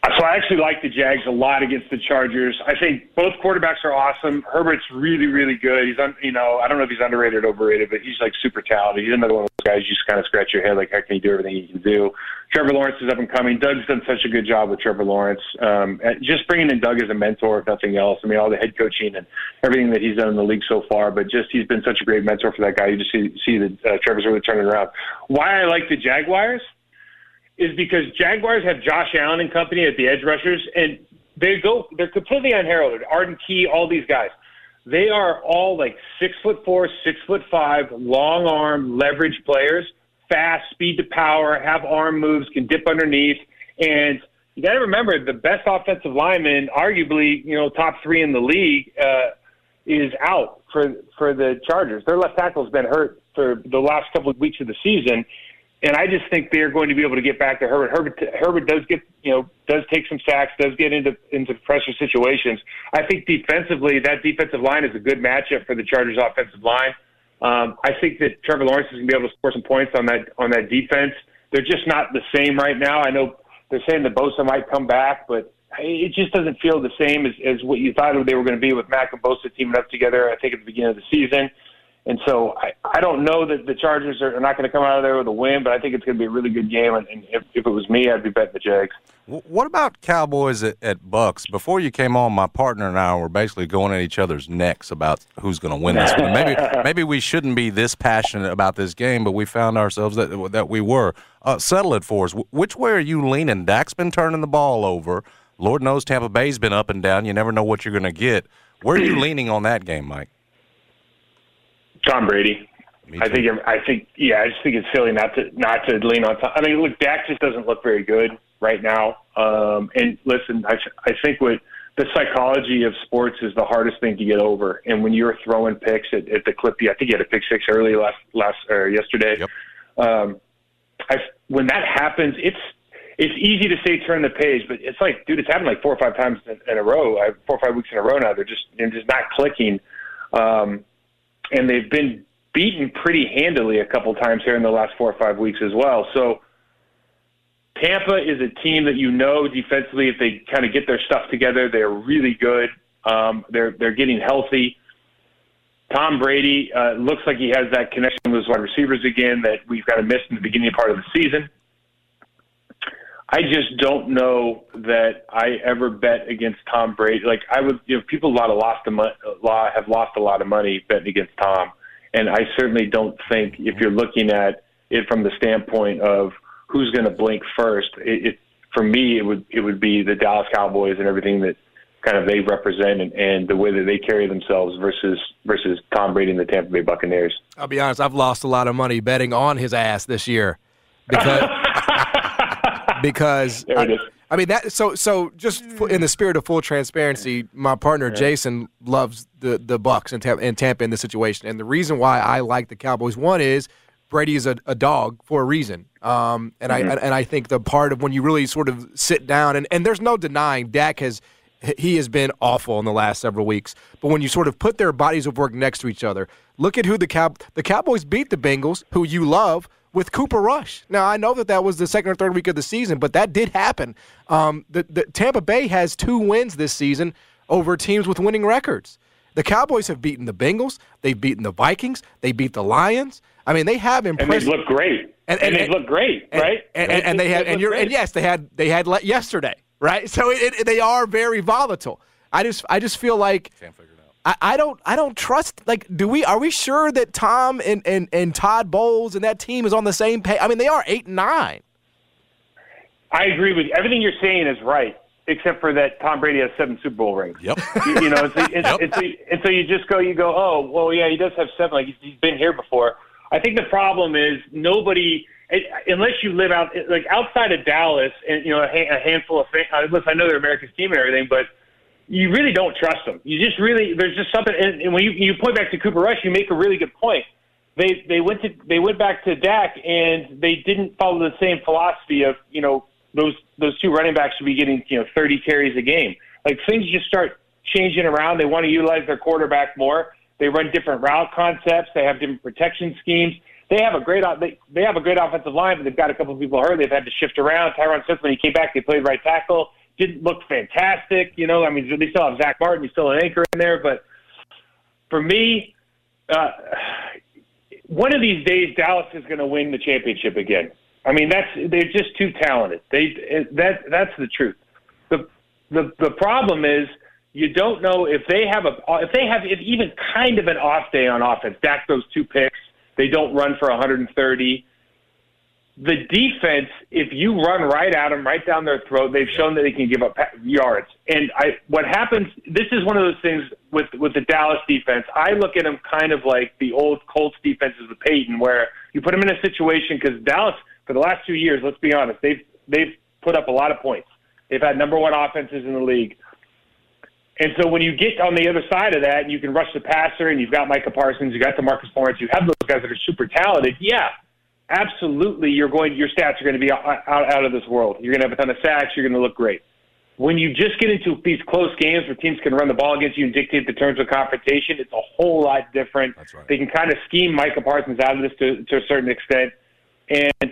So I actually like the Jags a lot against the Chargers. I think both quarterbacks are awesome. Herbert's really, really good. He's, un, you know, I don't know if he's underrated or overrated, but he's like super talented. He's another one of those guys you just kind of scratch your head like, how can he do everything he can do? Trevor Lawrence is up and coming. Doug's done such a good job with Trevor Lawrence. Um, just bringing in Doug as a mentor, if nothing else. I mean, all the head coaching and everything that he's done in the league so far, but just he's been such a great mentor for that guy. You just see, see that uh, Trevor's really turning around. Why I like the Jaguars – is because Jaguars have Josh Allen and company at the edge rushers, and they go they're completely unheralded. Arden Key, all these guys, they are all like six foot four, six foot five, long arm, leverage players, fast, speed to power, have arm moves, can dip underneath, and you got to remember the best offensive lineman, arguably you know top three in the league, uh, is out for for the Chargers. Their left tackle's been hurt for the last couple of weeks of the season and I just think they're going to be able to get back to Herbert. Herbert Herbert does get you know does take some sacks, does get into into pressure situations. I think defensively that defensive line is a good matchup for the Chargers offensive line. Um, I think that Trevor Lawrence is going to be able to score some points on that on that defense. They're just not the same right now. I know they're saying that Bosa might come back, but it just doesn't feel the same as, as what you thought they were going to be with Mack and Bosa teaming up together. I think at the beginning of the season. And so I, I don't know that the Chargers are not going to come out of there with a win, but I think it's going to be a really good game. And, and if, if it was me, I'd be betting the Jags. What about Cowboys at, at Bucks? Before you came on, my partner and I were basically going at each other's necks about who's going to win this one. Maybe [LAUGHS] maybe we shouldn't be this passionate about this game, but we found ourselves that that we were. Uh, settle it for us. Which way are you leaning? Dak's been turning the ball over. Lord knows Tampa Bay's been up and down. You never know what you're going to get. Where are you [CLEARS THROAT] leaning on that game, Mike? Tom Brady. I think I think yeah, I just think it's silly not to not to lean on. Tom. I mean, look, Dak just doesn't look very good right now. Um, and listen, I, I think what the psychology of sports is the hardest thing to get over. And when you're throwing picks at, at the clip, I think you had a pick six early last last or yesterday. Yep. Um, I, when that happens, it's it's easy to say turn the page, but it's like, dude, it's happened like four or five times in, in a row, I, four or five weeks in a row now. They're just they're just not clicking, um, and they've been beaten pretty handily a couple times here in the last four or five weeks as well. So Tampa is a team that you know defensively, if they kind of get their stuff together, they're really good. Um, they're they're getting healthy. Tom Brady uh, looks like he has that connection with his wide receivers again that we've kind of missed in the beginning part of the season. I just don't know that I ever bet against Tom Brady. Like I would, you know, people a lot of lost a mo- have lost a lot of money betting against Tom, and I certainly don't think if you're looking at it from the standpoint of who's going to blink first, it, it for me it would it would be the Dallas Cowboys and everything that kind of they represent and, and the way that they carry themselves versus versus Tom Brady and the Tampa Bay Buccaneers. I'll be honest, I've lost a lot of money betting on his ass this year because [LAUGHS] because There it I, is. I mean that so so just in the spirit of full transparency, my partner Jason loves the the Bucks and Tampa, and Tampa in this situation, and the reason why I like the Cowboys one is Brady is a, a dog for a reason, um, and I and I think the part of when you really sort of sit down and and there's no denying Dak has he has been awful in the last several weeks. But when you sort of put their bodies of work next to each other, look at who the Cow the Cowboys beat the Bengals, who you love, with Cooper Rush. Now I know that that was the second or third week of the season, but that did happen. Um, the, the Tampa Bay has two wins this season over teams with winning records. The Cowboys have beaten the Bengals. They've beaten the Vikings. They beat the Lions. I mean, they have impressed. And they impressed. look great. And, they look great, and, right? And, and, and they have, and you're, great. and yes, they had, they had yesterday, right? [LAUGHS] So it, it, they are very volatile. I just, I just feel like I, I don't, I don't trust. Like, do we? Are we sure that Tom and and, and Todd Bowles and that team is on the same page? I mean, they are eight and nine. I agree with you. Everything you're saying is right, except for that Tom Brady has seven Super Bowl rings. Yep. You, you know, it's, it's, [LAUGHS] it's, and so you just go, you go, oh, well, yeah, he does have seven. Like he's, he's been here before. I think the problem is nobody, it- unless you live out like outside of Dallas, and you know, a, a handful of. Fans, uh, listen, I know they're America's team and everything, but you really don't trust them. You just really, there's just something. And, and when you, you point back to Cooper Rush, you make a really good point. They they went to they went back to Dak and they didn't follow the same philosophy of you know those those two running backs should be getting you know 30 carries a game. Like things just start changing around. They want to utilize their quarterback more. They run different route concepts. They have different protection schemes. They have a great they they have a great offensive line, but they've got a couple of people hurt. They've had to shift around. Tyron Smith when he came back, they played right tackle. Didn't look fantastic. You know, I mean, they still have Zack Martin. He's still an anchor in there, but for me, uh, one of these days Dallas is going to win the championship again. I mean, that's they're just too talented. They that that's the truth. The the the problem is you don't know if they have a if they have if even kind of an off day on offense. Dak those two picks. They don't run for 130. The defense, if you run right at them, right down their throat, they've shown that they can give up yards. And I, what happens? This is one of those things with with the Dallas defense. I look at them kind of like the old Colts defenses with Peyton, where you put them in a situation because Dallas, for the last two years, let's be honest, they've they've put up a lot of points. They've had number one offenses in the league. And so when you get on the other side of that, and you can rush the passer, and you've got Micah Parsons, you got DeMarcus Lawrence, you have those guys that are super talented. Yeah, absolutely. You're going. Your stats are going to be out, out, out of this world. You're going to have a ton of sacks. You're going to look great. When you just get into these close games where teams can run the ball against you and dictate the terms of confrontation, it's a whole lot different. Right. They can kind of scheme Micah Parsons out of this to, to a certain extent, and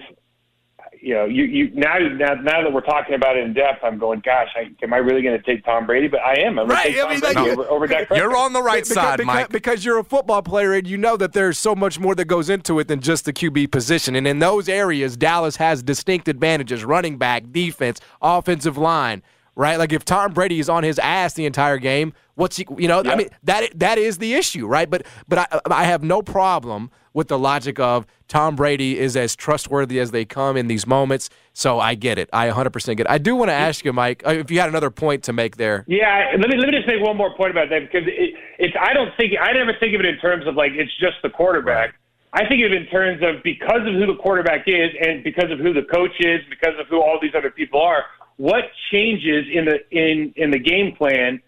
you know, you, you now, now now that we're talking about it in depth, I'm going, gosh, I, am I really going to take Tom Brady? But I am. I'm Right, to take I mean, Brady like, over, over Dak You're on the right Because- side, because, Mike. Because you're a football player and you know that there's so much more that goes into it than just the QB position. And in those areas, Dallas has distinct advantages running back, defense, offensive line, right? Like if Tom Brady is on his ass the entire game, what's he, you know, I mean, that that is the issue, right? But but I, I have no problem with the logic of Tom Brady is as trustworthy as they come in these moments. So I get it. I 100% get it. I do want to ask you, Mike, uh, if you had another point to make there. Yeah, let me let me just make one more point about that because it, it's I don't think I never think of it in terms of like it's just the quarterback. I think of it in terms of because of who the quarterback is and because of who the coach is, because of who all these other people are, what changes in the in in the game plan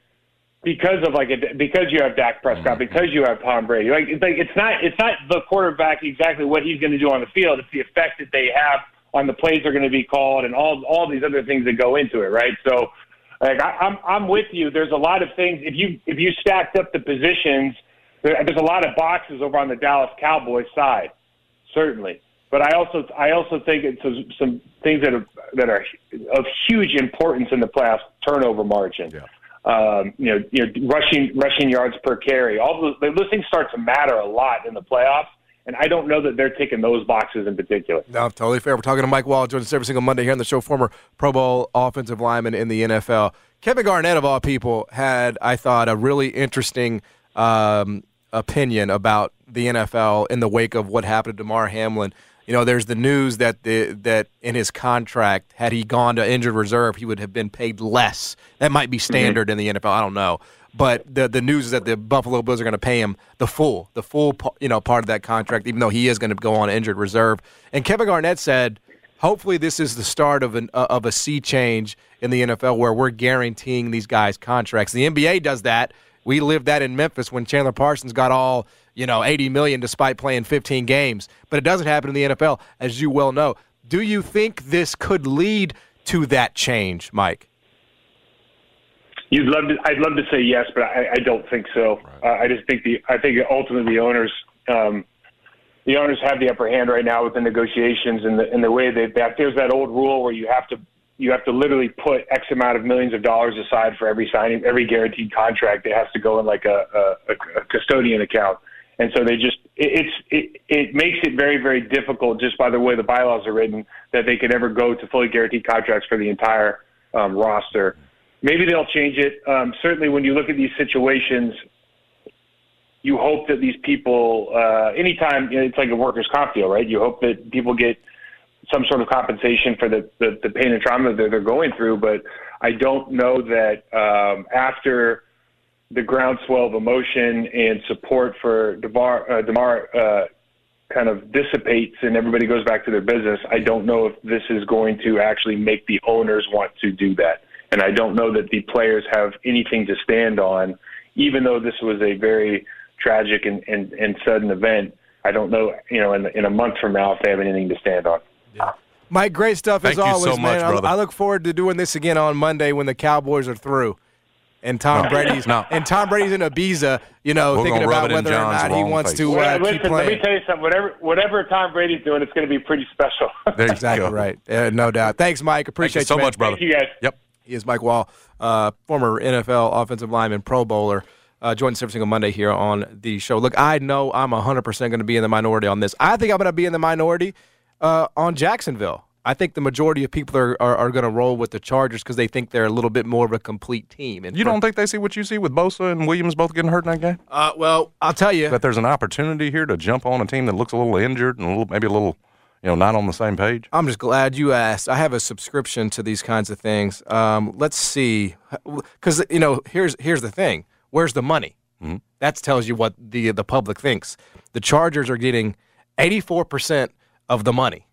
because of like a, because you have Dak Prescott, mm-hmm. because you have Tom Brady. Like it's like it's not it's not the quarterback exactly what he's going to do on the field. It's the effect that they have on the plays that are going to be called and all all these other things that go into it, right? So, like I, I'm I'm with you. There's a lot of things. If you if you stacked up the positions, there, there's a lot of boxes over on the Dallas Cowboys side, certainly. But I also I also think it's some, some things that are that are of huge importance in the playoffs: turnover margin. Yeah. Um, you know, you know, rushing rushing yards per carry. All those those things start to matter a lot in the playoffs. And I don't know that they're taking those boxes in particular. No, totally fair. We're talking to Mike Wahle, joins us every single Monday here on the show, former Pro Bowl offensive lineman in the NFL. Kevin Garnett, of all people, had, I thought, a really interesting um, opinion about the NFL in the wake of what happened to Damar Hamlin. You know, there's the news that the, that in his contract, had he gone to injured reserve, he would have been paid less. That might be standard mm-hmm. in the NFL. I don't know. But the the news is that the Buffalo Bills are going to pay him the full the full you know part of that contract, even though he is going to go on injured reserve. And Kevin Garnett said, hopefully this is the start of an uh, of a sea change in the NFL where we're guaranteeing these guys contracts. The NBA does that. We lived that in Memphis when Chandler Parsons got all you know 80 million despite playing 15 games. But it doesn't happen in the NFL, as you well know. Do you think this could lead to that change, Mike? You'd love to. I'd love to say yes, but I, I don't think so. Right. Uh, I just think the. I think ultimately the owners, um, the owners have the upper hand right now with the negotiations and the and the way that, that there's that old rule where you have to you have to literally put X amount of millions of dollars aside for every signing, every guaranteed contract. It has to go in like a, a, a custodian account, and so they just it, it's it, it makes it very very difficult just by the way the bylaws are written that they could ever go to fully guaranteed contracts for the entire um, roster maybe they'll change it. Um, certainly, when you look at these situations, you hope that these people, uh, anytime you know, it's like a workers' comp deal, right? You hope that people get some sort of compensation for the, the, the pain and trauma that they're going through. But I don't know that um, after the groundswell of emotion and support for Damar, uh, Damar uh, kind of dissipates and everybody goes back to their business, I don't know if this is going to actually make the owners want to do that. And I don't know that the players have anything to stand on, even though this was a very tragic and, and, and sudden event. I don't know, you know, in, in a month from now if they have anything to stand on. Yeah. Mike, great stuff Thank as always, so man. Much, I, I, look forward to doing this again on Monday when the Cowboys are through. And Tom no. Brady's no. and Tom Brady's in Ibiza, you know, We're thinking about whether or not he wants face. to uh, well, listen, keep playing. Let me tell you something. Whatever, whatever Tom Brady's doing, it's going to be pretty special. [LAUGHS] exactly right. Uh, no doubt. Thanks, Mike. Appreciate Thank you so man. much, brother. Thank you, guys. Yep. He is Mike Wahle, uh, former NFL offensive lineman, Pro Bowler. Uh, us every single Monday here on the show. Look, I know I'm 100% going to be in the minority on this. I think I'm going to be in the minority uh, on Jacksonville. I think the majority of people are, are, are going to roll with the Chargers because they think they're a little bit more of a complete team. And you don't think they see what you see with Bosa and Williams both getting hurt in that game? Uh, well, I'll tell you that there's an opportunity here to jump on a team that looks a little injured and a little, maybe a little – you know, not on the same page? I'm just glad you asked. I have a subscription to these kinds of things. Um, let's see, because you know, here's here's the thing. Where's the money? Mm-hmm. That tells you what the the public thinks. The Chargers are getting 84 percent of the money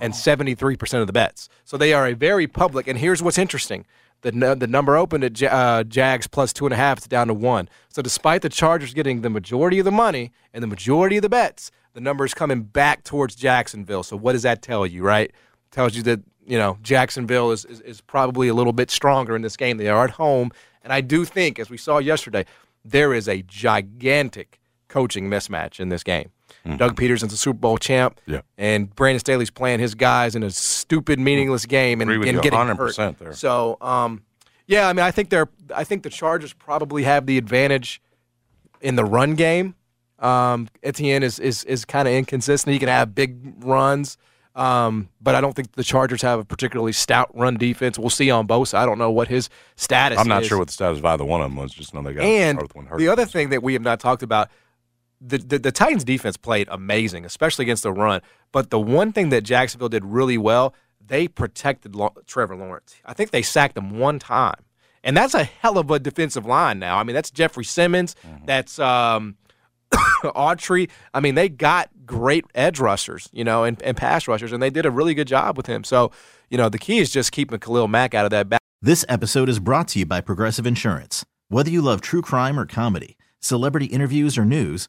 and 73 percent of the bets. So they are a very public. And here's what's interesting. The, the number opened at uh, Jags plus two and a half. It's down to one. So despite the Chargers getting the majority of the money and the majority of the bets, the number is coming back towards Jacksonville. So what does that tell you, right? tells you that you know Jacksonville is, is, is probably a little bit stronger in this game. They are at home, and I do think, as we saw yesterday, there is a gigantic coaching mismatch in this game. Mm-hmm. Doug Pederson's a Super Bowl champ, yeah. and Brandon Staley's playing his guys in a stupid, meaningless game and, and getting 100% hurt. There. So, um, yeah, I mean, I think they're. I think the Chargers probably have the advantage in the run game. Um, Etienne is is is kind of inconsistent. He can have big runs, um, but I don't think the Chargers have a particularly stout run defense. We'll see on Bosa. I don't know what his status. I'm not is. sure what the status of either one of them was. Just know they got and hurt the other thing that we have not talked about. The, the, the Titans defense played amazing, especially against the run. But the one thing that Jacksonville did really well, they protected Trevor Lawrence. I think they sacked him one time, and that's a hell of a defensive line. Now, I mean, that's Jeffrey Simmons. Mm-hmm. That's um, [COUGHS] Autry. I mean, they got great edge rushers, you know, and, and pass rushers, and they did a really good job with him. So, you know, the key is just keeping Khalil Mack out of that back. This episode is brought to you by Progressive Insurance. Whether you love true crime or comedy, celebrity interviews or news,